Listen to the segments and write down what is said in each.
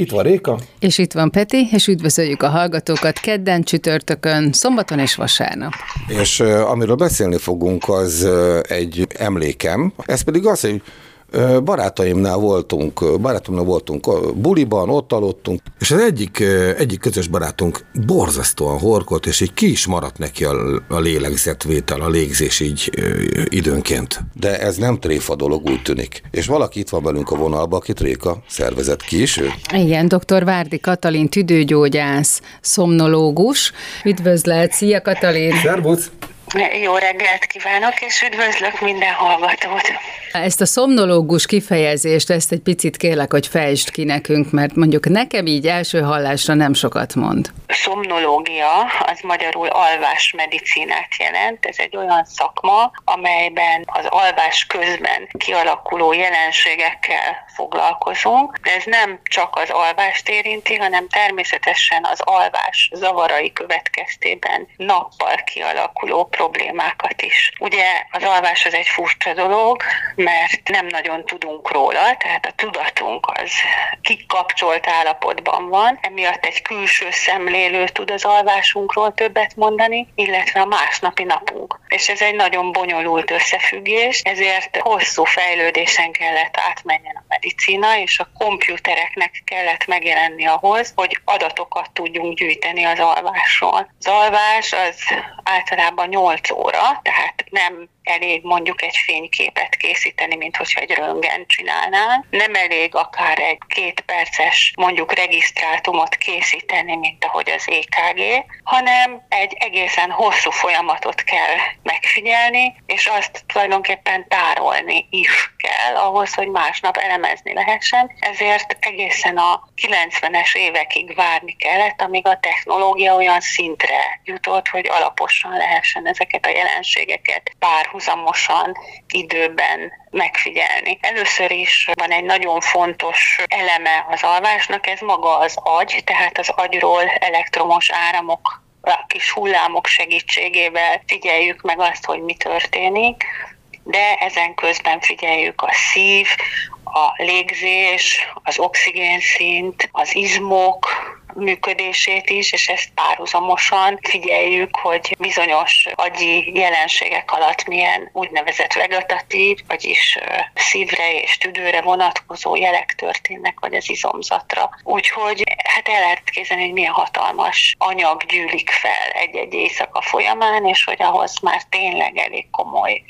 Itt van Réka. És itt van Peti, és üdvözöljük a hallgatókat kedden, csütörtökön, szombaton és vasárnap. És amiről beszélni fogunk, az egy emlékem. Ez pedig az, hogy barátaimnál voltunk, barátomnál voltunk buliban, ott aludtunk, és az egyik, egyik közös barátunk borzasztóan horkolt, és így ki is maradt neki a, a lélegzetvétel, a légzés így időnként. De ez nem tréfa dolog, úgy tűnik. És valaki itt van velünk a vonalba, aki tréka szervezett ki is ő? Igen, dr. Várdi Katalin, tüdőgyógyász, szomnológus. Üdvözlet, szia Katalin! Szervusz! Jó reggelt kívánok, és üdvözlök minden hallgatót! Ezt a szomnológus kifejezést, ezt egy picit kérlek, hogy fejtsd ki nekünk, mert mondjuk nekem így első hallásra nem sokat mond. Szomnológia az magyarul alvásmedicinát jelent. Ez egy olyan szakma, amelyben az alvás közben kialakuló jelenségekkel foglalkozunk, de ez nem csak az alvást érinti, hanem természetesen az alvás zavarai következtében nappal kialakuló problémákat is. Ugye az alvás az egy furcsa dolog, mert nem nagyon tudunk róla, tehát a tudatunk az kikapcsolt állapotban van, emiatt egy külső szemlélő tud az alvásunkról többet mondani, illetve a másnapi napunk. És ez egy nagyon bonyolult összefüggés, ezért hosszú fejlődésen kellett átmenjen a medicina, és a komputereknek kellett megjelenni ahhoz, hogy adatokat tudjunk gyűjteni az alvásról. Az alvás az általában 8 óra, tehát nem elég mondjuk egy fényképet készíteni, mint hogyha egy röngen csinálnál. Nem elég akár egy két perces mondjuk regisztrátumot készíteni, mint ahogy az EKG, hanem egy egészen hosszú folyamatot kell megfigyelni, és azt tulajdonképpen tárolni is kell ahhoz, hogy másnap elemezni lehessen. Ezért egészen a 90-es évekig várni kellett, amíg a technológia olyan szintre jutott, hogy alaposan lehessen ezeket a jelenségeket párhuzamosan időben megfigyelni. Először is van egy nagyon fontos eleme az alvásnak, ez maga az agy, tehát az agyról elektromos áramok a kis hullámok segítségével figyeljük meg azt, hogy mi történik, de ezen közben figyeljük a szív, a légzés, az oxigénszint, az izmok, működését is, és ezt párhuzamosan figyeljük, hogy bizonyos agyi jelenségek alatt milyen úgynevezett vegetatív, vagyis szívre és tüdőre vonatkozó jelek történnek, vagy az izomzatra. Úgyhogy hát el lehet képzelni, hogy milyen hatalmas anyag gyűlik fel egy-egy éjszaka folyamán, és hogy ahhoz már tényleg elég komoly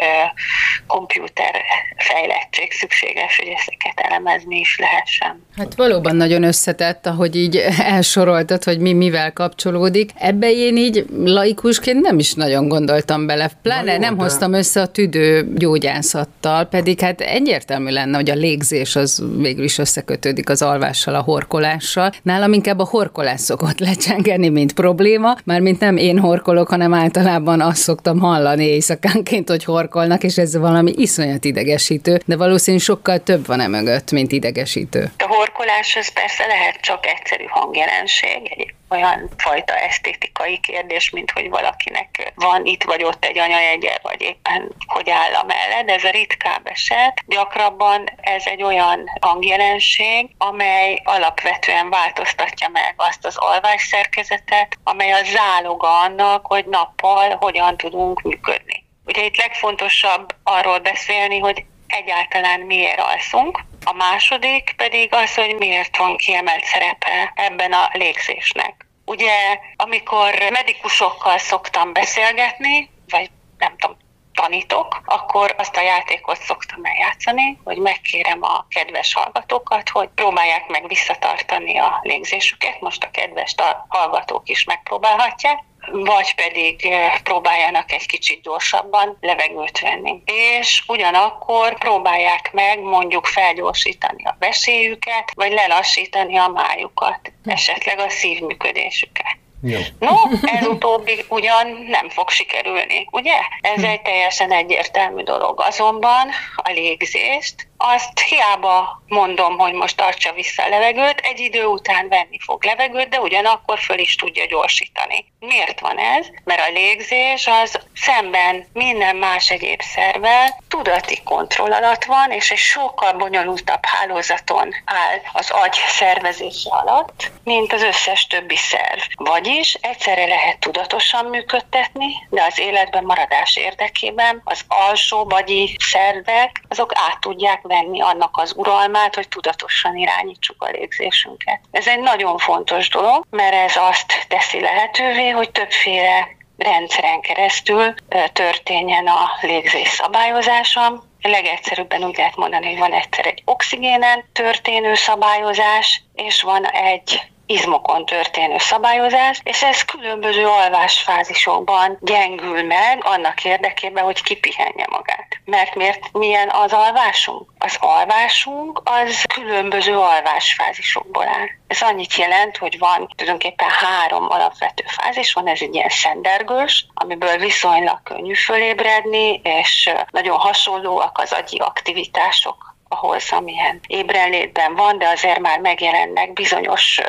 komputer fejlettség szükséges, hogy ezeket elemezni is lehessen. Hát valóban nagyon összetett, ahogy így első soroltad, hogy mi mivel kapcsolódik. Ebbe én így laikusként nem is nagyon gondoltam bele. Pláne jó, nem de... hoztam össze a tüdő gyógyászattal, pedig hát egyértelmű lenne, hogy a légzés az végül is összekötődik az alvással, a horkolással. Nálam inkább a horkolás szokott lecsengeni, mint probléma, már mint nem én horkolok, hanem általában azt szoktam hallani éjszakánként, hogy horkolnak, és ez valami iszonyat idegesítő, de valószínűleg sokkal több van e mögött, mint idegesítő. A horkolás az persze lehet csak egyszerű hangjelenség, jelenség, egy olyan fajta esztétikai kérdés, mint hogy valakinek van itt vagy ott egy anyajegye, vagy éppen hogy áll a mellett, ez a ritkább eset. Gyakrabban ez egy olyan hangjelenség, amely alapvetően változtatja meg azt az alvás szerkezetet, amely a záloga annak, hogy nappal hogyan tudunk működni. Ugye itt legfontosabb arról beszélni, hogy egyáltalán miért alszunk, a második pedig az, hogy miért van kiemelt szerepe ebben a légzésnek. Ugye, amikor medikusokkal szoktam beszélgetni, vagy nem tudom, tanítok, akkor azt a játékot szoktam eljátszani, hogy megkérem a kedves hallgatókat, hogy próbálják meg visszatartani a légzésüket. Most a kedves hallgatók is megpróbálhatják vagy pedig próbáljanak egy kicsit gyorsabban levegőt venni. És ugyanakkor próbálják meg mondjuk felgyorsítani a veséjüket, vagy lelassítani a májukat, esetleg a szívműködésüket. Jó. No, ez utóbbi ugyan nem fog sikerülni, ugye? Ez egy teljesen egyértelmű dolog. Azonban a légzést azt hiába mondom, hogy most tartsa vissza a levegőt, egy idő után venni fog levegőt, de ugyanakkor föl is tudja gyorsítani. Miért van ez? Mert a légzés az szemben minden más egyéb szervel tudati kontroll alatt van, és egy sokkal bonyolultabb hálózaton áll az agy szervezése alatt, mint az összes többi szerv. Vagyis egyszerre lehet tudatosan működtetni, de az életben maradás érdekében az alsó vagyi szervek, azok át tudják venni annak az uralmát, hogy tudatosan irányítsuk a légzésünket. Ez egy nagyon fontos dolog, mert ez azt teszi lehetővé, hogy többféle rendszeren keresztül történjen a légzés szabályozása. Legegyszerűbben úgy lehet mondani, hogy van egyszer egy oxigénen történő szabályozás, és van egy izmokon történő szabályozás, és ez különböző alvásfázisokban gyengül meg annak érdekében, hogy kipihenje magát. Mert miért milyen az alvásunk? Az alvásunk az különböző alvásfázisokból áll. Ez annyit jelent, hogy van tulajdonképpen három alapvető fázis, van ez egy ilyen szendergős, amiből viszonylag könnyű fölébredni, és nagyon hasonlóak az agyi aktivitások ahhoz, amilyen ébrenlétben van, de azért már megjelennek bizonyos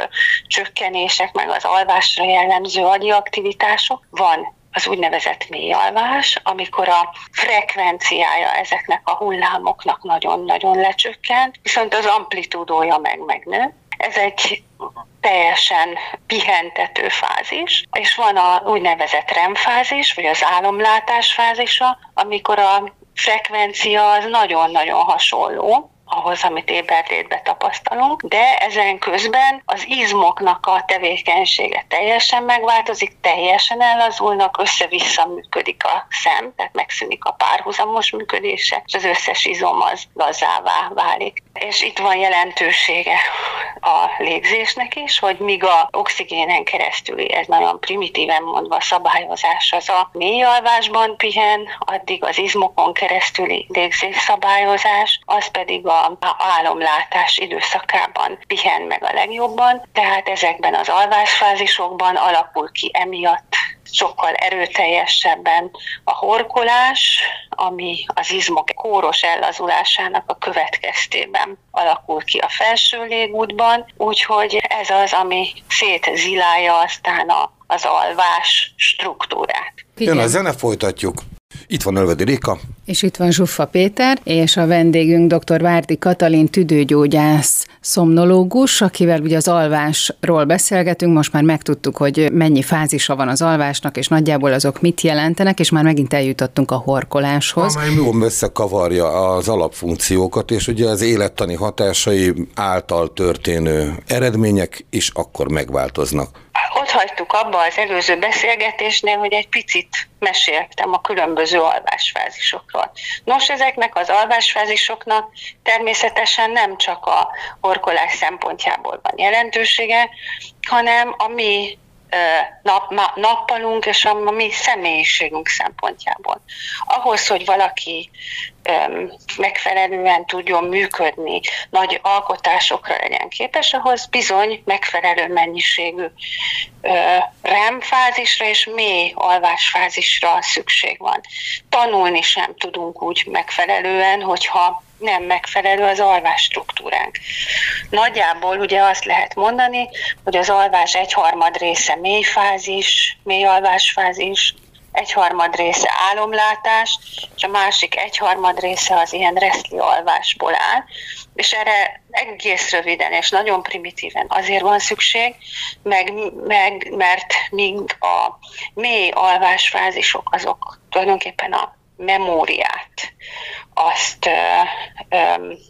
csökkenések, meg az alvásra jellemző agyi aktivitások. Van az úgynevezett mély alvás, amikor a frekvenciája ezeknek a hullámoknak nagyon-nagyon lecsökkent, viszont az amplitúdója meg megnő. Ez egy teljesen pihentető fázis, és van a úgynevezett REM fázis, vagy az álomlátás fázisa, amikor a frekvencia az nagyon-nagyon hasonló, ahhoz, amit éberlétbe tapasztalunk, de ezen közben az izmoknak a tevékenysége teljesen megváltozik, teljesen ellazulnak, össze-vissza működik a szem, tehát megszűnik a párhuzamos működése, és az összes izom az lazává válik. És itt van jelentősége a légzésnek is, hogy míg a oxigénen keresztüli, ez nagyon primitíven mondva szabályozás az a mély alvásban pihen, addig az izmokon keresztüli légzés szabályozás, az pedig a álomlátás időszakában pihen meg a legjobban, tehát ezekben az alvásfázisokban alakul ki emiatt sokkal erőteljesebben a horkolás, ami az izmok kóros ellazulásának a következtében alakul ki a felső légútban, úgyhogy ez az, ami szétzilálja aztán a, az alvás struktúrát. Jön a zene, folytatjuk. Itt van Ölvedi Réka. És itt van Zsuffa Péter, és a vendégünk dr. Várdi Katalin tüdőgyógyász szomnológus, akivel ugye az alvásról beszélgetünk, most már megtudtuk, hogy mennyi fázisa van az alvásnak, és nagyjából azok mit jelentenek, és már megint eljutottunk a horkoláshoz. Amely jól összekavarja az alapfunkciókat, és ugye az élettani hatásai által történő eredmények is akkor megváltoznak ott hagytuk abba az előző beszélgetésnél, hogy egy picit meséltem a különböző alvásfázisokról. Nos, ezeknek az alvásfázisoknak természetesen nem csak a horkolás szempontjából van jelentősége, hanem a mi nap, nappalunk és a mi személyiségünk szempontjából. Ahhoz, hogy valaki megfelelően tudjon működni, nagy alkotásokra legyen képes, ahhoz bizony megfelelő mennyiségű REM fázisra és mély alvásfázisra szükség van. Tanulni sem tudunk úgy megfelelően, hogyha nem megfelelő az alvás struktúránk. Nagyjából ugye azt lehet mondani, hogy az alvás egyharmad része mély fázis, mély alvásfázis, egyharmad része álomlátás, és a másik egyharmad része az ilyen reszli alvásból áll. És erre egész röviden és nagyon primitíven azért van szükség, meg, meg, mert míg a mély alvásfázisok azok tulajdonképpen a memóriát, azt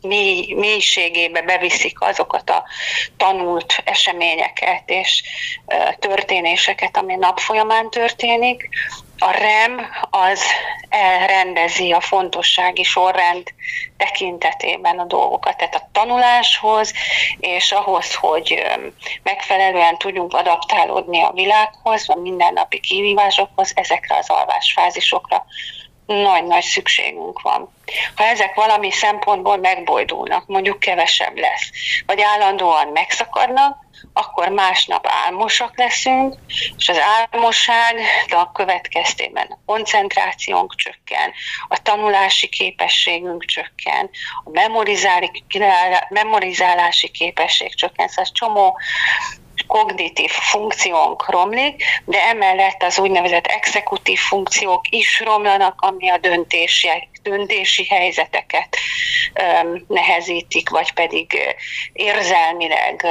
mély, mélységébe beviszik azokat a tanult eseményeket és ö, történéseket, ami nap folyamán történik. A REM az elrendezi a fontossági sorrend tekintetében a dolgokat, tehát a tanuláshoz és ahhoz, hogy megfelelően tudjunk adaptálódni a világhoz, a mindennapi kihívásokhoz, ezekre az alvásfázisokra nagy-nagy szükségünk van. Ha ezek valami szempontból megbojdulnak, mondjuk kevesebb lesz, vagy állandóan megszakadnak, akkor másnap álmosak leszünk, és az álmosság a következtében a koncentrációnk csökken, a tanulási képességünk csökken, a memorizálási képesség csökken, szóval csomó kognitív funkciónk romlik, de emellett az úgynevezett exekutív funkciók is romlanak, ami a döntések döntési helyzeteket nehezítik, vagy pedig érzelmileg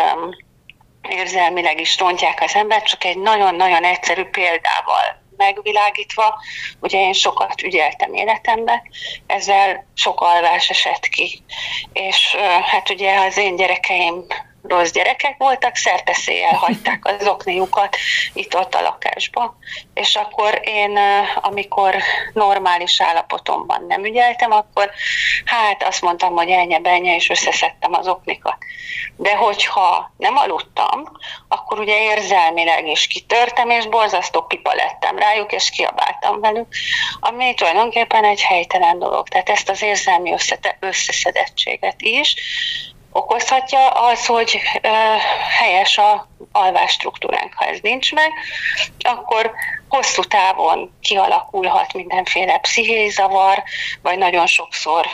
érzelmileg is rontják az embert, csak egy nagyon-nagyon egyszerű példával megvilágítva. Ugye én sokat ügyeltem életembe, ezzel sok alvás esett ki. És hát ugye az én gyerekeim rossz gyerekek voltak, szerteszéjjel hagyták az okniukat itt-ott a lakásba. És akkor én, amikor normális állapotomban nem ügyeltem, akkor hát azt mondtam, hogy ennyi benye, és összeszedtem az oknikat. De hogyha nem aludtam, akkor ugye érzelmileg is kitörtem, és borzasztó pipa lettem rájuk, és kiabáltam velük, ami tulajdonképpen egy helytelen dolog. Tehát ezt az érzelmi összeszedettséget is okozhatja az, hogy helyes a alvás struktúránk. Ha ez nincs meg, akkor hosszú távon kialakulhat mindenféle pszichés zavar, vagy nagyon sokszor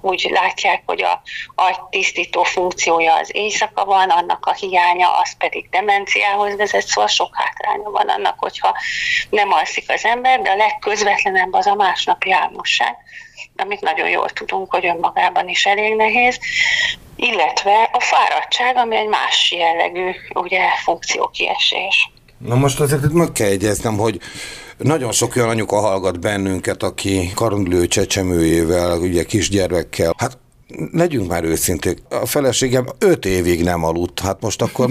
úgy látják, hogy a agy tisztító funkciója az éjszaka van, annak a hiánya az pedig demenciához vezet, szóval sok hátránya van annak, hogyha nem alszik az ember, de a legközvetlenebb az a másnapi álmosság amit nagyon jól tudunk, hogy önmagában is elég nehéz, illetve a fáradtság, ami egy más jellegű ugye, funkciókiesés. Na most azért meg kell egyeznem, hogy nagyon sok olyan anyuka hallgat bennünket, aki karondlő csecsemőjével, ugye kisgyermekkel. Hát legyünk már őszinték, a feleségem öt évig nem aludt, hát most akkor,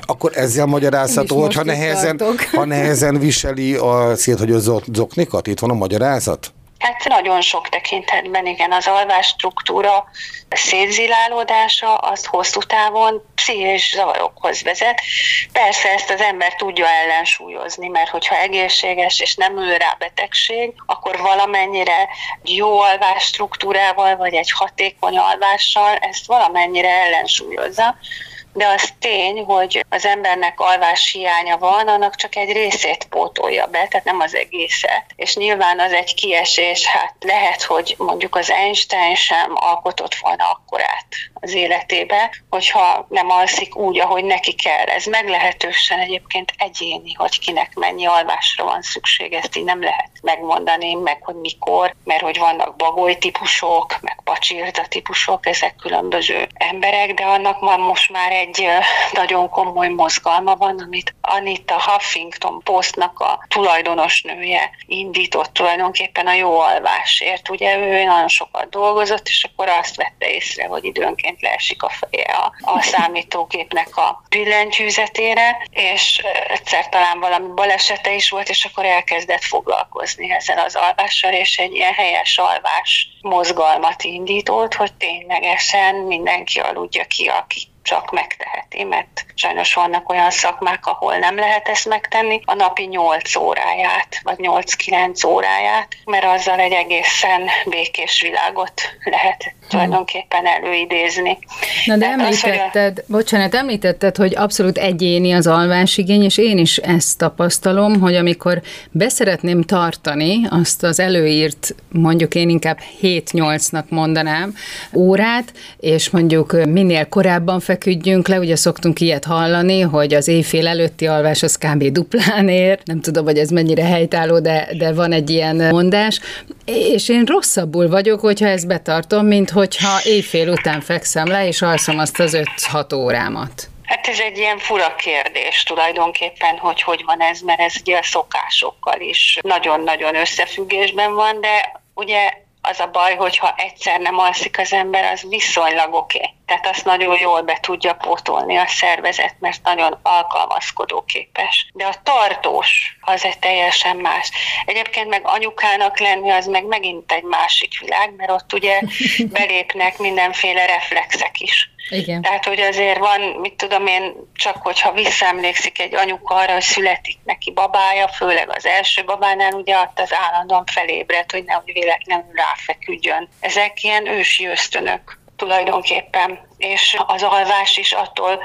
akkor ezzel magyarázható, hogy ha nehezen, ha nehezen viseli a szét, hogy az zoknikat, itt van a magyarázat? Hát nagyon sok tekintetben, igen, az alvás struktúra szétzilálódása az hosszú távon pszichés zavarokhoz vezet. Persze ezt az ember tudja ellensúlyozni, mert hogyha egészséges és nem ül rá betegség, akkor valamennyire jó alvás struktúrával, vagy egy hatékony alvással ezt valamennyire ellensúlyozza de az tény, hogy az embernek alvás hiánya van, annak csak egy részét pótolja be, tehát nem az egészet. És nyilván az egy kiesés, hát lehet, hogy mondjuk az Einstein sem alkotott volna akkorát az életébe, hogyha nem alszik úgy, ahogy neki kell. Ez meglehetősen egyébként egyéni, hogy kinek mennyi alvásra van szükség, ezt így nem lehet megmondani, meg hogy mikor, mert hogy vannak bagoly típusok, meg pacsirta típusok, ezek különböző emberek, de annak van most már egy nagyon komoly mozgalma van, amit Anita Huffington Postnak a tulajdonos nője indított tulajdonképpen a jó alvásért. Ugye ő nagyon sokat dolgozott, és akkor azt vette észre, hogy időnként leesik a feje a, a számítógépnek a billentyűzetére, és egyszer talán valami balesete is volt, és akkor elkezdett foglalkozni ezzel az alvással, és egy ilyen helyes alvás mozgalmat indított, hogy ténylegesen mindenki aludja ki, aki csak megteheti, mert sajnos vannak olyan szakmák, ahol nem lehet ezt megtenni, a napi 8 óráját, vagy 8-9 óráját, mert azzal egy egészen békés világot lehet tulajdonképpen előidézni. Na de említetted, az, a... bocsánat, említetted, hogy abszolút egyéni az alvásigény, és én is ezt tapasztalom, hogy amikor beszeretném tartani azt az előírt, mondjuk én inkább 7-8-nak mondanám, órát, és mondjuk minél korábban fe feküdjünk le, ugye szoktunk ilyet hallani, hogy az éjfél előtti alvás az kb. duplán ér, nem tudom, hogy ez mennyire helytálló, de, de van egy ilyen mondás, és én rosszabbul vagyok, hogyha ezt betartom, mint hogyha éjfél után fekszem le, és alszom azt az 5-6 órámat. Hát ez egy ilyen fura kérdés tulajdonképpen, hogy hogy van ez, mert ez ugye a szokásokkal is nagyon-nagyon összefüggésben van, de ugye az a baj, hogyha egyszer nem alszik az ember, az viszonylag oké. Okay. Tehát azt nagyon jól be tudja pótolni a szervezet, mert nagyon alkalmazkodó képes. De a tartós az egy teljesen más. Egyébként meg anyukának lenni az meg megint egy másik világ, mert ott ugye belépnek mindenféle reflexek is. Igen. Tehát, hogy azért van, mit tudom én, csak hogyha visszaemlékszik egy anyuka arra, hogy születik neki babája, főleg az első babánál, ugye ott az állandóan felébredt, hogy nehogy véletlenül ráfeküdjön. Ezek ilyen ősi ösztönök tulajdonképpen. És az alvás is attól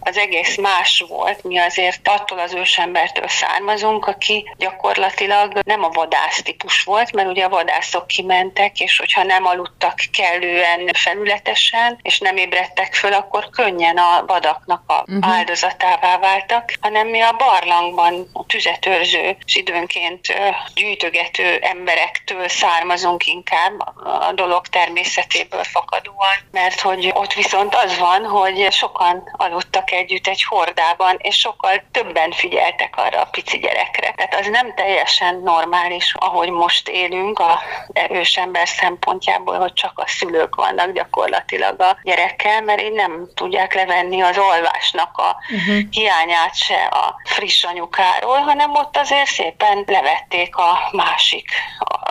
az egész más volt. Mi azért attól az ősembertől származunk, aki gyakorlatilag nem a vadász típus volt, mert ugye a vadászok kimentek, és hogyha nem aludtak kellően felületesen, és nem ébredtek föl, akkor könnyen a vadaknak a uh-huh. áldozatává váltak, hanem mi a barlangban a tüzetőrző és időnként gyűjtögető emberektől származunk inkább a dolog természetéből fakadóan, mert hogy ott viszont az van, hogy sokan aludtak együtt egy hordában, és sokkal többen figyeltek arra a pici gyerekre. Tehát az nem teljesen normális, ahogy most élünk a ősember szempontjából, hogy csak a szülők vannak gyakorlatilag a gyerekkel, mert így nem tudják levenni az olvásnak a uh-huh. hiányát se a friss anyukáról, hanem ott azért szépen levették a másik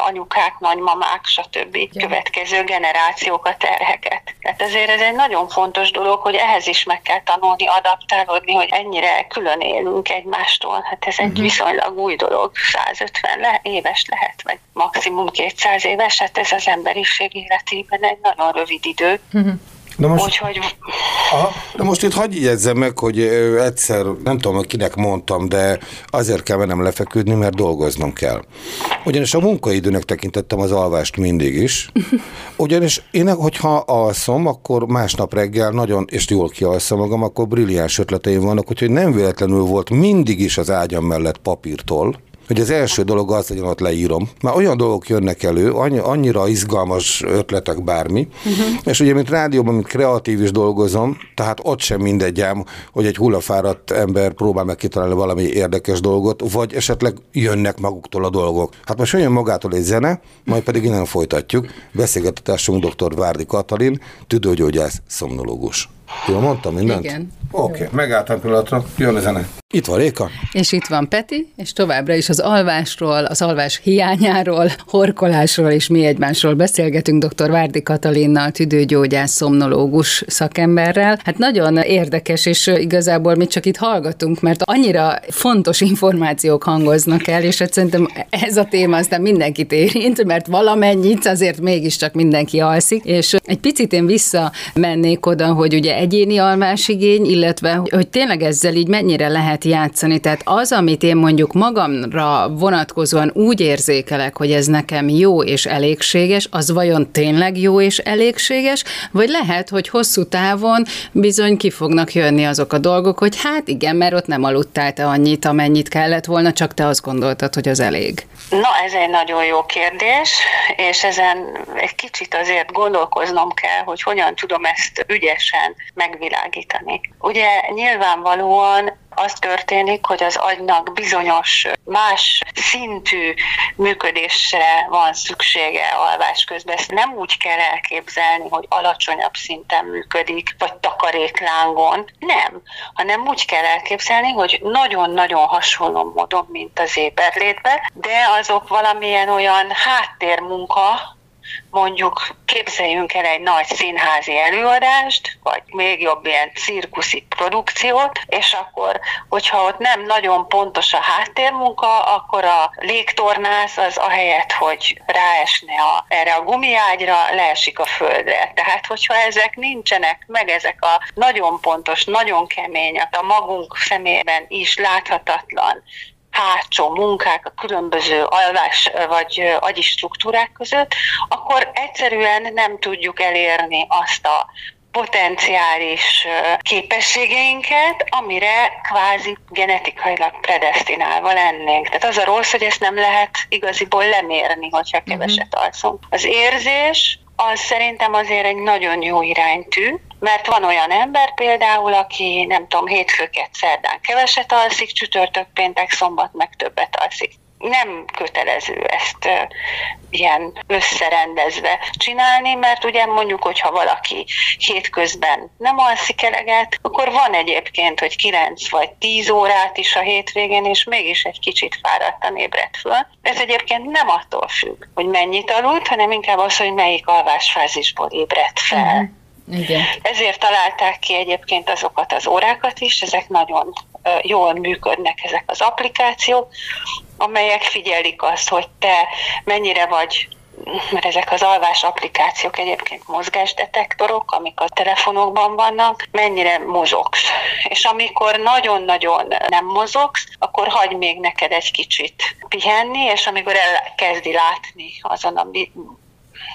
anyukák, nagymamák, stb. Ja. következő generációkat terheket. Tehát ezért ez egy nagyon fontos dolog, hogy ehhez is meg kell tanulni, adaptálódni, hogy ennyire külön élünk egymástól. Hát ez egy uh-huh. viszonylag új dolog, 150 le, éves lehet, vagy maximum 200 éves, hát ez az emberiség életében egy nagyon rövid idő. Uh-huh. Na most, Úgyhogy... Aha, de most itt hagyj jegyezzem meg, hogy egyszer, nem tudom, kinek mondtam, de azért kell mennem lefeküdni, mert dolgoznom kell. Ugyanis a munkaidőnek tekintettem az alvást mindig is. Ugyanis én, hogyha alszom, akkor másnap reggel nagyon, és jól kialszom magam, akkor brilliáns ötleteim vannak, úgyhogy nem véletlenül volt mindig is az ágyam mellett papírtól, hogy az első dolog az, hogy ott leírom. Már olyan dolgok jönnek elő, annyi, annyira izgalmas ötletek bármi, uh-huh. és ugye, mint rádióban, mint kreatív is dolgozom, tehát ott sem mindegy ám, hogy egy hullafáradt ember próbál meg kitalálni valami érdekes dolgot, vagy esetleg jönnek maguktól a dolgok. Hát most jön magától egy zene, majd pedig innen folytatjuk. Beszélgetésünk dr. Várdi Katalin, tüdőgyógyász, szomnológus. Jól mondtam mindent? Igen. Oké, okay, megálltam pillanatra, jön a zene. Itt van Réka. És itt van Peti, és továbbra is az alvásról, az alvás hiányáról, horkolásról és mi egymásról beszélgetünk dr. Várdi Katalinnal, tüdőgyógyász, szomnológus szakemberrel. Hát nagyon érdekes, és igazából mi csak itt hallgatunk, mert annyira fontos információk hangoznak el, és hát szerintem ez a téma aztán mindenkit érint, mert valamennyit azért mégiscsak mindenki alszik, és egy picit én visszamennék oda, hogy ugye egyéni alvásigény, illetve hogy tényleg ezzel így mennyire lehet játszani. Tehát az, amit én mondjuk magamra vonatkozóan úgy érzékelek, hogy ez nekem jó és elégséges, az vajon tényleg jó és elégséges, vagy lehet, hogy hosszú távon bizony ki fognak jönni azok a dolgok, hogy hát igen, mert ott nem aludtál te annyit, amennyit kellett volna, csak te azt gondoltad, hogy az elég. Na, ez egy nagyon jó kérdés, és ezen egy kicsit azért gondolkoznom kell, hogy hogyan tudom ezt ügyesen megvilágítani. Ugye nyilvánvalóan az történik, hogy az agynak bizonyos más szintű működésre van szüksége alvás közben. Ezt nem úgy kell elképzelni, hogy alacsonyabb szinten működik, vagy takaréklángon. Nem, hanem úgy kell elképzelni, hogy nagyon-nagyon hasonló módon, mint az éberlétbe, de azok valamilyen olyan háttérmunka, mondjuk képzeljünk el egy nagy színházi előadást, vagy még jobb ilyen cirkuszi produkciót, és akkor, hogyha ott nem nagyon pontos a háttérmunka, akkor a légtornász az ahelyett, hogy ráesne a, erre a gumiágyra, leesik a földre. Tehát, hogyha ezek nincsenek meg, ezek a nagyon pontos, nagyon kemény, a magunk szemében is láthatatlan hátsó munkák a különböző alvás vagy agyi struktúrák között, akkor egyszerűen nem tudjuk elérni azt a potenciális képességeinket, amire kvázi genetikailag predestinálva lennénk. Tehát az a rossz, hogy ezt nem lehet igaziból lemérni, hogyha keveset mhm. alszunk. Az érzés, az szerintem azért egy nagyon jó iránytű, mert van olyan ember például, aki nem tudom, hétfőket szerdán keveset alszik, csütörtök, péntek, szombat meg többet alszik. Nem kötelező ezt ilyen összerendezve csinálni, mert ugye mondjuk, hogyha valaki hétközben nem alszik eleget, akkor van egyébként, hogy 9 vagy 10 órát is a hétvégén, és mégis egy kicsit fáradtan ébred föl. Ez egyébként nem attól függ, hogy mennyit aludt, hanem inkább az, hogy melyik alvásfázisból ébredt fel. Uh-huh. Igen. Ezért találták ki egyébként azokat az órákat is, ezek nagyon jól működnek ezek az applikációk, amelyek figyelik azt, hogy te mennyire vagy mert ezek az alvás applikációk egyébként mozgásdetektorok, amik a telefonokban vannak, mennyire mozogsz. És amikor nagyon-nagyon nem mozogsz, akkor hagy még neked egy kicsit pihenni, és amikor elkezdi látni azon a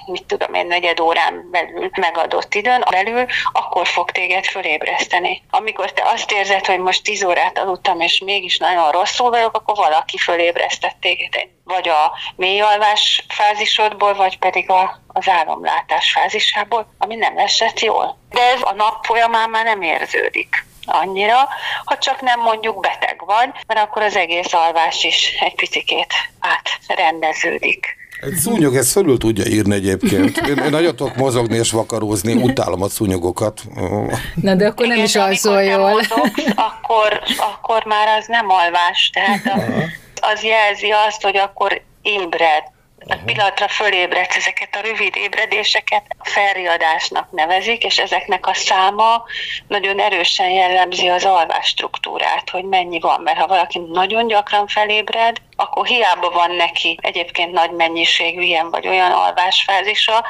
mit tudom én, negyed órán belül megadott időn belül, akkor fog téged fölébreszteni. Amikor te azt érzed, hogy most tíz órát aludtam, és mégis nagyon rosszul vagyok, akkor valaki fölébresztett téged. Vagy a mély alvás fázisodból, vagy pedig a, az álomlátás fázisából, ami nem esett jól. De ez a nap folyamán már nem érződik annyira, ha csak nem mondjuk beteg vagy, mert akkor az egész alvás is egy picikét átrendeződik. Egy szúnyog ezt fölül tudja írni egyébként. Én, én nagyon tudok mozogni és vakarózni, utálom a szúnyogokat. Na de akkor nem Igen, is alszol jól. Mozogsz, akkor, akkor már az nem alvás, tehát a, az jelzi azt, hogy akkor ébred, a pillanatra fölébredsz, ezeket a rövid ébredéseket felriadásnak nevezik, és ezeknek a száma nagyon erősen jellemzi az alvás struktúrát, hogy mennyi van, mert ha valaki nagyon gyakran felébred, akkor hiába van neki egyébként nagy mennyiségű ilyen vagy olyan alvásfázisa,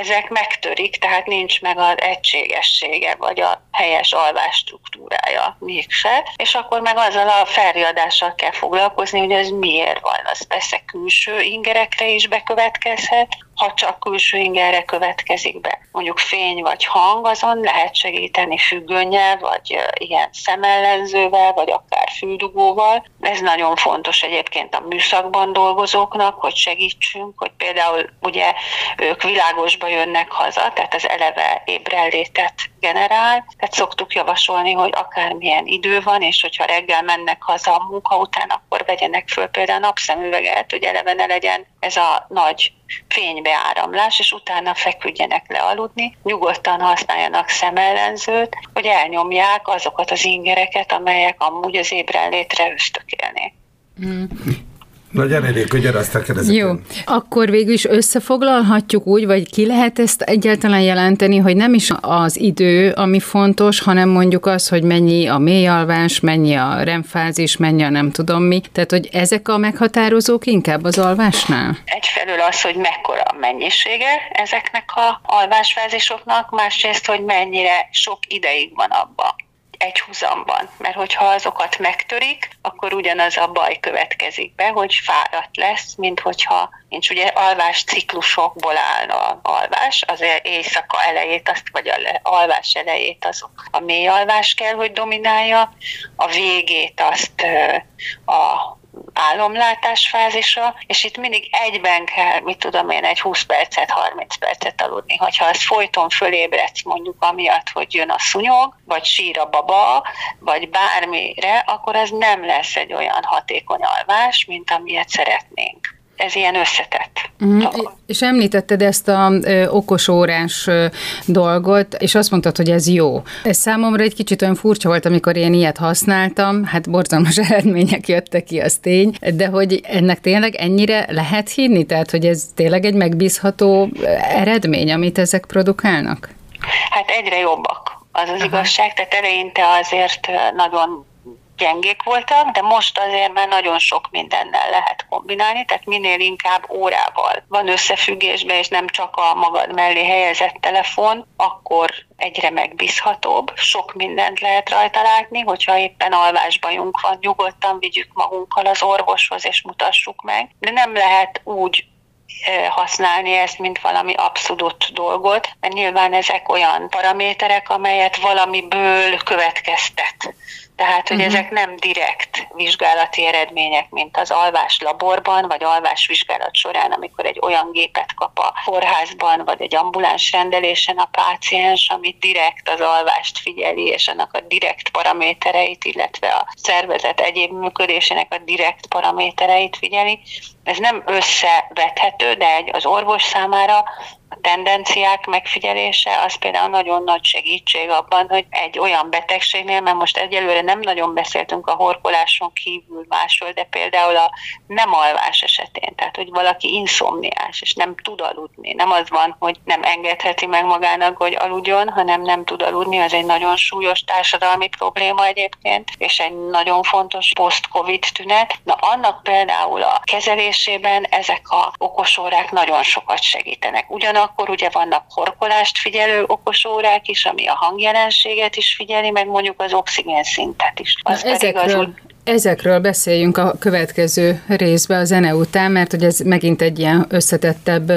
ezek megtörik, tehát nincs meg az egységessége, vagy a helyes alvás struktúrája mégse, és akkor meg azzal a felriadással kell foglalkozni, hogy ez miért van. Az persze külső ingerekre is bekövetkezhet, ha csak külső ingerre következik be. Mondjuk fény vagy hang, azon lehet segíteni függönnyel, vagy ilyen szemellenzővel, vagy akár füldugóval. Ez nagyon fontos egyébként a műszakban dolgozóknak, hogy segítsünk, hogy például ugye ők világosba jönnek haza, tehát az eleve ébrenlétet generál, tehát szoktuk javasolni, hogy akármilyen idő van, és hogyha reggel mennek haza a munka után, akkor vegyenek föl például napszemüveget, hogy eleve ne legyen ez a nagy fénybeáramlás, és utána feküdjenek le aludni, nyugodtan használjanak szemellenzőt, hogy elnyomják azokat az ingereket, amelyek amúgy az ébrenlétre ösztökélnék. Mm. Na gyere, Réka, gyere, aztán kérdezik. Jó, akkor végül is összefoglalhatjuk úgy, vagy ki lehet ezt egyáltalán jelenteni, hogy nem is az idő, ami fontos, hanem mondjuk az, hogy mennyi a mélyalvás, mennyi a remfázis, mennyi a nem tudom mi. Tehát, hogy ezek a meghatározók inkább az alvásnál? Egyfelől az, hogy mekkora a mennyisége ezeknek a alvásfázisoknak, másrészt, hogy mennyire sok ideig van abban egy húzamban, mert hogyha azokat megtörik, akkor ugyanaz a baj következik be, hogy fáradt lesz, mint hogyha nincs. Ugye alvás ciklusokból állna a alvás, az éjszaka elejét, azt, vagy a alvás elejét azok a mély alvás kell, hogy dominálja, a végét azt a álomlátás fázisa, és itt mindig egyben kell, mit tudom én, egy 20 percet, 30 percet aludni. Hogyha az folyton fölébredsz mondjuk amiatt, hogy jön a szúnyog, vagy sír a baba, vagy bármire, akkor ez nem lesz egy olyan hatékony alvás, mint amilyet szeretnénk ez ilyen összetett. Mm, és említetted ezt a ö, okos órás ö, dolgot, és azt mondtad, hogy ez jó. Ez számomra egy kicsit olyan furcsa volt, amikor én ilyet használtam, hát borzalmas eredmények jöttek ki, az tény, de hogy ennek tényleg ennyire lehet hinni? Tehát, hogy ez tényleg egy megbízható eredmény, amit ezek produkálnak? Hát egyre jobbak. Az az Aha. igazság, tehát eleinte azért nagyon gyengék voltak, de most azért már nagyon sok mindennel lehet kombinálni, tehát minél inkább órával van összefüggésben, és nem csak a magad mellé helyezett telefon, akkor egyre megbízhatóbb, sok mindent lehet rajta látni, hogyha éppen alvásbajunk van, nyugodtan vigyük magunkkal az orvoshoz, és mutassuk meg. De nem lehet úgy használni ezt, mint valami abszolút dolgot, mert nyilván ezek olyan paraméterek, amelyet valamiből következtet. Tehát, hogy uh-huh. ezek nem direkt vizsgálati eredmények, mint az alvás laborban, vagy alvás vizsgálat során, amikor egy olyan gépet kap a kórházban, vagy egy ambuláns rendelésen a páciens, ami direkt az alvást figyeli, és annak a direkt paramétereit, illetve a szervezet egyéb működésének a direkt paramétereit figyeli. Ez nem összevethető, de egy az orvos számára a tendenciák megfigyelése az például nagyon nagy segítség abban, hogy egy olyan betegségnél, mert most egyelőre nem nagyon beszéltünk a horkoláson kívül másról, de például a nem alvás esetén, tehát hogy valaki inszomniás és nem tud aludni, nem az van, hogy nem engedheti meg magának, hogy aludjon, hanem nem tud aludni, az egy nagyon súlyos társadalmi probléma egyébként, és egy nagyon fontos post-covid tünet. Na annak például a kezelés kezelésében ezek a okosórák nagyon sokat segítenek. Ugyanakkor ugye vannak horkolást figyelő okosórák is, ami a hangjelenséget is figyeli, meg mondjuk az oxigén szintet is. Az Na, ezekről, az úgy, Ezekről beszéljünk a következő részben a zene után, mert hogy ez megint egy ilyen összetettebb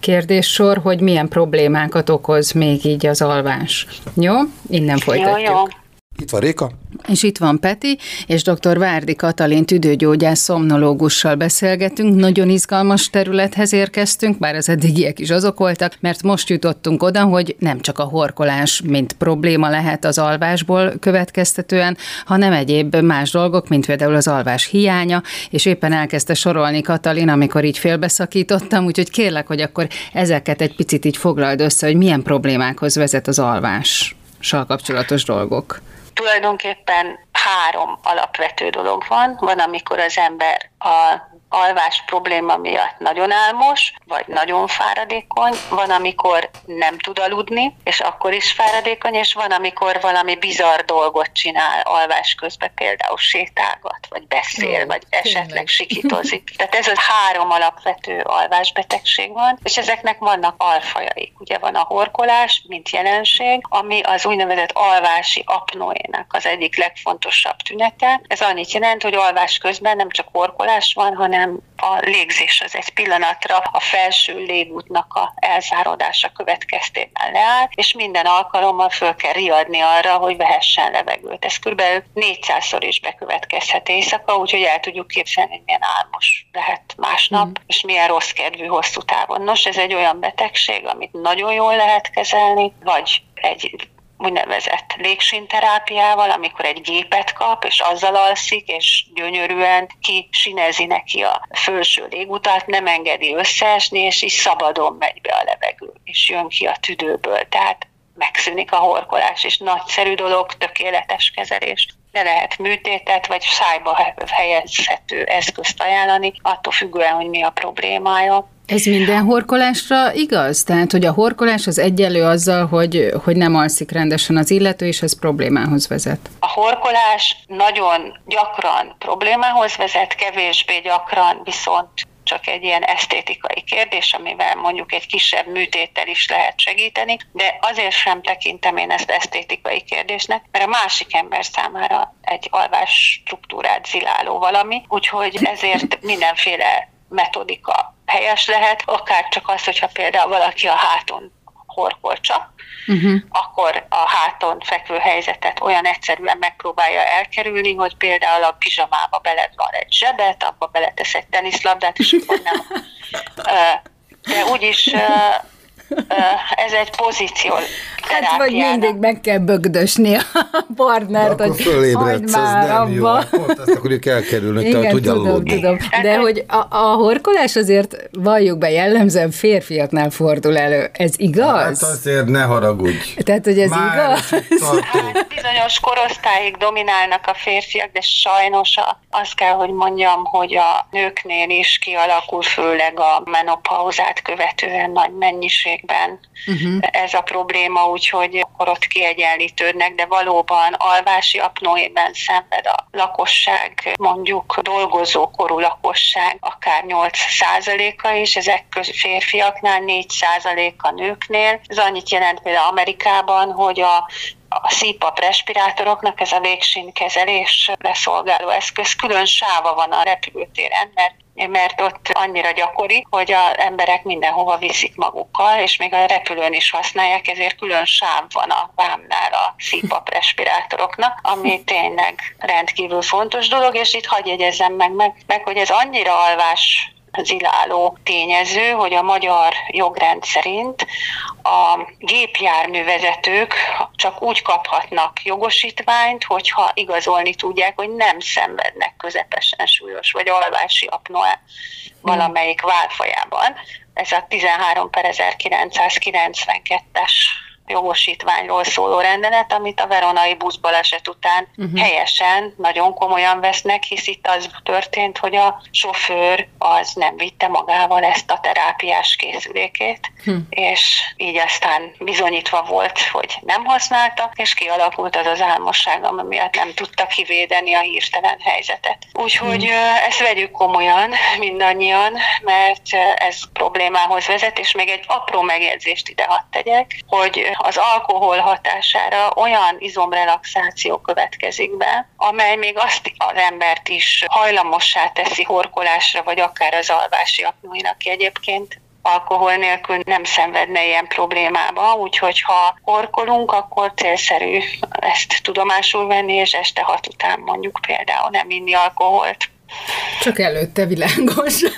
kérdéssor, hogy milyen problémákat okoz még így az alvás. Jó? Innen folytatjuk. Jó, jó. Itt van Réka. És itt van Peti, és dr. Várdi Katalin tüdőgyógyász szomnológussal beszélgetünk. Nagyon izgalmas területhez érkeztünk, bár az eddigiek is azok voltak, mert most jutottunk oda, hogy nem csak a horkolás, mint probléma lehet az alvásból következtetően, hanem egyéb más dolgok, mint például az alvás hiánya, és éppen elkezdte sorolni Katalin, amikor így félbeszakítottam, úgyhogy kérlek, hogy akkor ezeket egy picit így foglald össze, hogy milyen problémákhoz vezet az alvással kapcsolatos dolgok tulajdonképpen három alapvető dolog van. Van, amikor az ember a alvás probléma miatt nagyon álmos, vagy nagyon fáradékony, van, amikor nem tud aludni, és akkor is fáradékony, és van, amikor valami bizarr dolgot csinál alvás közben, például sétálgat, vagy beszél, vagy esetleg sikítozik. Tehát ez a három alapvető alvásbetegség van, és ezeknek vannak alfajai. Ugye van a horkolás, mint jelenség, ami az úgynevezett alvási apnoénak az egyik legfontosabb tünete. Ez annyit jelent, hogy alvás közben nem csak horkolás van, hanem hanem a légzés az egy pillanatra a felső légútnak a elzáródása következtében leáll, és minden alkalommal föl kell riadni arra, hogy vehessen levegőt. Ez kb. 400-szor is bekövetkezhet éjszaka, úgyhogy el tudjuk képzelni, hogy milyen álmos lehet másnap, mm. és milyen rossz kedvű hosszú távon. Nos, ez egy olyan betegség, amit nagyon jól lehet kezelni, vagy egy úgynevezett légsinterápiával, amikor egy gépet kap, és azzal alszik, és gyönyörűen kisinezi neki a felső légutat, nem engedi összeesni, és így szabadon megy be a levegő, és jön ki a tüdőből. Tehát megszűnik a horkolás, és nagyszerű dolog, tökéletes kezelés. De lehet műtétet, vagy szájba helyezhető eszközt ajánlani, attól függően, hogy mi a problémája. Ez minden horkolásra igaz? Tehát, hogy a horkolás az egyenlő azzal, hogy, hogy nem alszik rendesen az illető, és ez problémához vezet? A horkolás nagyon gyakran problémához vezet, kevésbé gyakran viszont csak egy ilyen esztétikai kérdés, amivel mondjuk egy kisebb műtéttel is lehet segíteni, de azért sem tekintem én ezt esztétikai kérdésnek, mert a másik ember számára egy alvás struktúrát ziláló valami, úgyhogy ezért mindenféle metodika helyes lehet, akár csak az, hogyha például valaki a háton horkol csak, uh-huh. akkor a háton fekvő helyzetet olyan egyszerűen megpróbálja elkerülni, hogy például a pizsamába beled van egy zsebet, abba beletesz egy teniszlabdát, és akkor nem. De úgyis ez egy pozíció. Hát vagy mindig meg kell bögdösni a partnert, De hogy fölébredsz, az már nem abba. jó. Pont azt akarjuk elkerülni, Igen, hogy tudom, aludni. tudom. De hogy a, a horkolás azért valljuk be, jellemzően férfiaknál fordul elő. Ez igaz? Hát azért ne haragudj. Tehát, hogy ez már igaz? Hát bizonyos korosztályig dominálnak a férfiak, de sajnos azt kell, hogy mondjam, hogy a nőknél is kialakul, főleg a menopauzát követően nagy mennyiség mértékben uh-huh. ez a probléma, úgyhogy akkor ott kiegyenlítődnek, de valóban alvási apnoében szenved a lakosság, mondjuk dolgozó korú lakosság, akár 8%-a is, ezek közül férfiaknál 4%-a nőknél. Ez annyit jelent például Amerikában, hogy a a CPAP respirátoroknak ez a kezelés leszolgáló eszköz. Külön sáva van a repülőtéren, mert mert ott annyira gyakori, hogy az emberek mindenhova viszik magukkal, és még a repülőn is használják, ezért külön sáv van a vámnál a CPAP respirátoroknak, ami tényleg rendkívül fontos dolog, és itt hagyj jegyezzem meg, meg, meg hogy ez annyira alvás ziláló tényező, hogy a magyar jogrend szerint a gépjárművezetők csak úgy kaphatnak jogosítványt, hogyha igazolni tudják, hogy nem szenvednek közepesen súlyos vagy alvási apnoe valamelyik válfajában. Ez a 13 per 1992-es jogosítványról szóló rendelet, amit a veronai buszbaleset után uh-huh. helyesen, nagyon komolyan vesznek, hisz itt az történt, hogy a sofőr az nem vitte magával ezt a terápiás készülékét, uh-huh. és így aztán bizonyítva volt, hogy nem használta, és kialakult az az álmosság, ami miatt nem tudta kivédeni a hirtelen helyzetet. Úgyhogy uh-huh. ezt vegyük komolyan mindannyian, mert ez problémához vezet, és még egy apró megjegyzést ide hadd tegyek, hogy az alkohol hatására olyan izomrelaxáció következik be, amely még azt az embert is hajlamossá teszi horkolásra, vagy akár az alvási apnóinak, aki egyébként alkohol nélkül nem szenvedne ilyen problémába, úgyhogy ha horkolunk, akkor célszerű ezt tudomásul venni, és este hat után mondjuk például nem inni alkoholt. Csak előtte világos.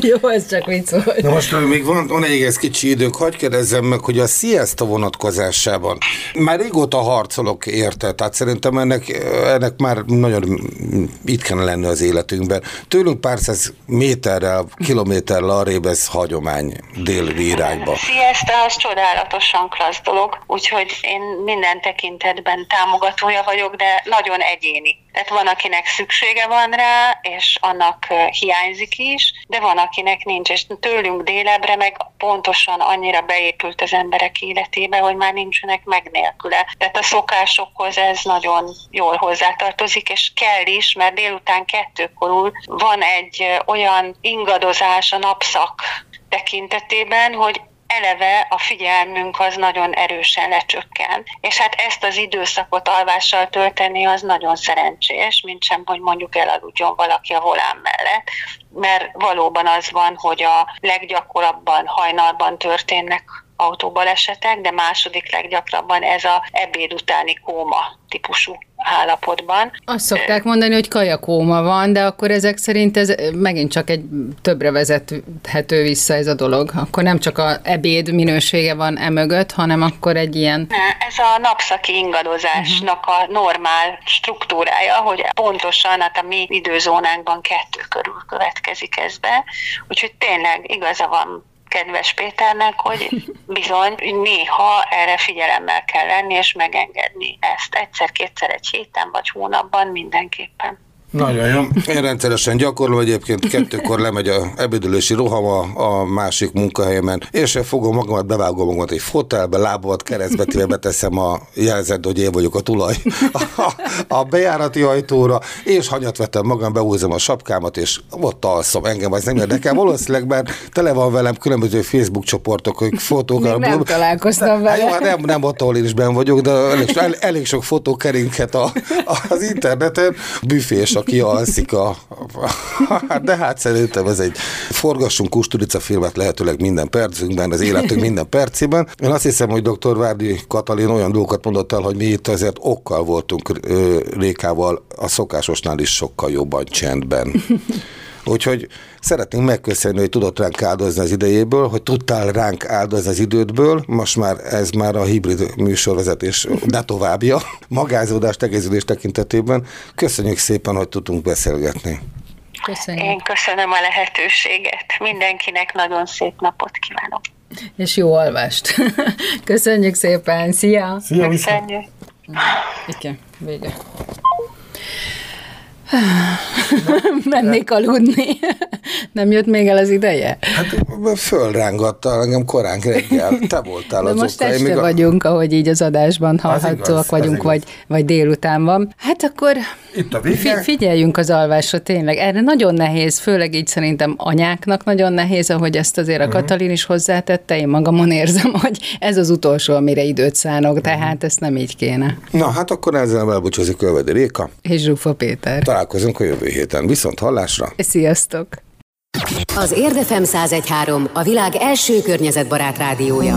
Jó, ez csak vicc volt. Na most még van, van egy egész kicsi időnk, hagyd kérdezzem meg, hogy a siesta vonatkozásában már régóta harcolok érte, tehát szerintem ennek, ennek már nagyon itt kellene lenni az életünkben. Tőlünk pár száz méterrel, kilométerrel arrébb ez hagyomány déli irányba. A siesta az csodálatosan klassz dolog, úgyhogy én minden tekintetben támogatója vagyok, de nagyon egyéni. Tehát van, akinek szüksége van rá, és annak hiányzik is, de van, akinek nincs, és tőlünk délebre meg pontosan annyira beépült az emberek életébe, hogy már nincsenek meg nélküle. Tehát a szokásokhoz ez nagyon jól hozzátartozik, és kell is, mert délután kettőkorul van egy olyan ingadozás a napszak tekintetében, hogy eleve a figyelmünk az nagyon erősen lecsökken. És hát ezt az időszakot alvással tölteni az nagyon szerencsés, mint sem, hogy mondjuk elaludjon valaki a volán mellett, mert valóban az van, hogy a leggyakorabban hajnalban történnek autóbalesetek, de második leggyakrabban ez a ebéd utáni kóma típusú állapotban. Azt szokták mondani, hogy kajakóma van, de akkor ezek szerint ez megint csak egy többre vezethető vissza ez a dolog. Akkor nem csak a ebéd minősége van emögött, hanem akkor egy ilyen... Ez a napszaki ingadozásnak a normál struktúrája, hogy pontosan hát a mi időzónánkban kettő körül következik ez be. Úgyhogy tényleg igaza van kedves Péternek, hogy bizony néha erre figyelemmel kell lenni, és megengedni ezt egyszer-kétszer egy héten vagy hónapban mindenképpen. Nagyon jó. Én rendszeresen gyakorlom, egyébként kettőkor lemegy a ebédülési rohama a másik munkahelyemen, és fogom magamat, bevágom magamat egy fotelbe, lábamat keresztbe beteszem a jelzet, hogy én vagyok a tulaj a, a bejárati ajtóra, és hanyat vetem magam, behúzom a sapkámat, és ott alszom. Engem az nem érdekel. Valószínűleg, mert tele van velem különböző Facebook csoportok, hogy fotók. Még nem találkoztam vele. Jó, hát nem, nem ott, ahol én is ben vagyok, de elég, elég sok fotó keringhet a, az interneten. Büfés aki alszik a... de hát szerintem ez egy forgassunk Kusturica filmet lehetőleg minden percünkben, az életünk minden percében. Én azt hiszem, hogy dr. Várdi Katalin olyan dolgokat mondott el, hogy mi itt azért okkal voltunk Rékával a szokásosnál is sokkal jobban csendben. Úgyhogy szeretnénk megköszönni, hogy tudott ránk áldozni az idejéből, hogy tudtál ránk áldozni az idődből. Most már ez már a hibrid műsorvezetés, de továbbja, magázódás, tegeződés tekintetében. Köszönjük szépen, hogy tudtunk beszélgetni. Köszönjük. Én köszönöm a lehetőséget. Mindenkinek nagyon szép napot kívánok. És jó alvást. Köszönjük szépen. Szia! Szia, Köszönjük. Igen, vége. Mennék aludni. Nem jött még el az ideje? Hát fölrángatta engem korán reggel. Te voltál De az most oka. este vagyunk, a... ahogy így az adásban hallhatóak vagyunk, vagy, vagy délután van. Hát akkor itt a vége. Figyeljünk az alvásra tényleg. Erre nagyon nehéz, főleg így szerintem anyáknak nagyon nehéz, ahogy ezt azért a uh-huh. Katalin is hozzátette. Én magamon érzem, hogy ez az utolsó, amire időt szánok, uh-huh. tehát ezt nem így kéne. Na, hát akkor ezzel elbúcsúzik Kölvedi Réka. És Zsufa Péter. Találkozunk a jövő héten. Viszont hallásra. Sziasztok! Az Érdefem 1013 a világ első környezetbarát rádiója.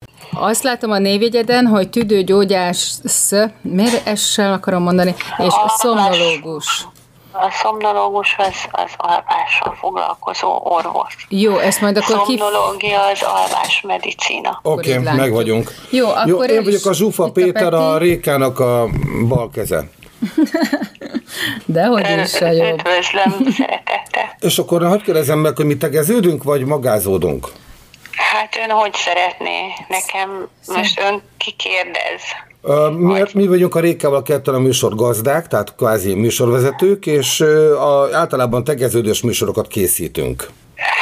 Azt látom a névjegyeden, hogy tüdőgyógyász, miért essel akarom mondani, és a szomnológus. A szomnológus az, az alvással foglalkozó orvos. Jó, ezt majd akkor ki... Szomnológia az alvás medicína. Oké, okay, meg vagyunk. Jó, akkor Jó, én vagyok a Zsufa Péter, Peti. a Rékának a bal keze. De hogy is a jobb. Üdvözlöm szeretettel. És akkor hagyd kérdezem meg, hogy mi tegeződünk, vagy magázódunk? Hát ön hogy szeretné? Nekem most ön kikérdez. Mi, mi vagyunk a Rékával ketten a műsor gazdák, tehát kvázi műsorvezetők, és a, általában tegeződős műsorokat készítünk.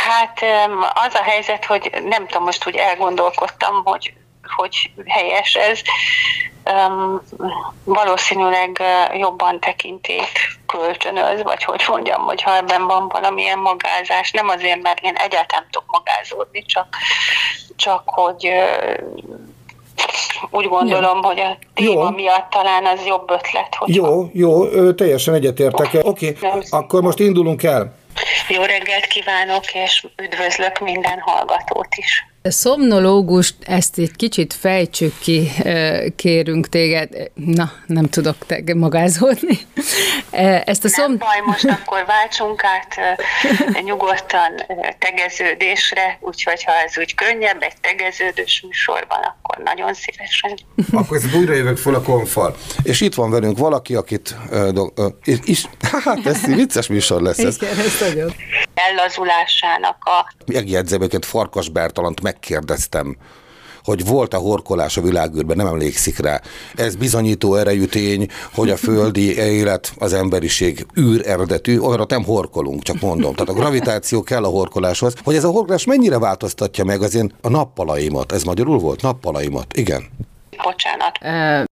Hát az a helyzet, hogy nem tudom, most úgy elgondolkodtam, hogy, hogy helyes ez. Um, valószínűleg jobban tekintét kölcsönöz, vagy hogy mondjam, hogy ha ebben van valamilyen magázás, nem azért, mert én egyáltalán tudok magázódni, csak, csak hogy úgy gondolom, hogy a téma Jó. miatt talán az jobb ötlet, hogy Jó, jó, teljesen egyetértek. Oké, Nem. akkor most indulunk el. jó reggelt kívánok, és üdvözlök minden hallgatót is. Szomnológust, ezt egy kicsit fejtsük ki, kérünk téged. Na, nem tudok te magázódni. Ezt a Nem szom... baj, most akkor váltsunk át nyugodtan tegeződésre, úgyhogy ha ez úgy könnyebb, egy tegeződős műsorban, akkor nagyon szívesen. Akkor ezt újra jövök föl a konfal. És itt van velünk valaki, akit... Ö, do, ö, is, hát ez vicces műsor lesz ez. Igen, ez nagyon. Ellazulásának a Megjegyzem, őket Farkas Bertalant megkérdeztem, hogy volt-e horkolás a világűrben, nem emlékszik rá. Ez bizonyító erejű tény, hogy a földi élet, az emberiség űr eredetű, arra nem horkolunk, csak mondom. Tehát a gravitáció kell a horkoláshoz. Hogy ez a horkolás mennyire változtatja meg az én a nappalaimat? Ez magyarul volt? Nappalaimat, igen. bocsánat,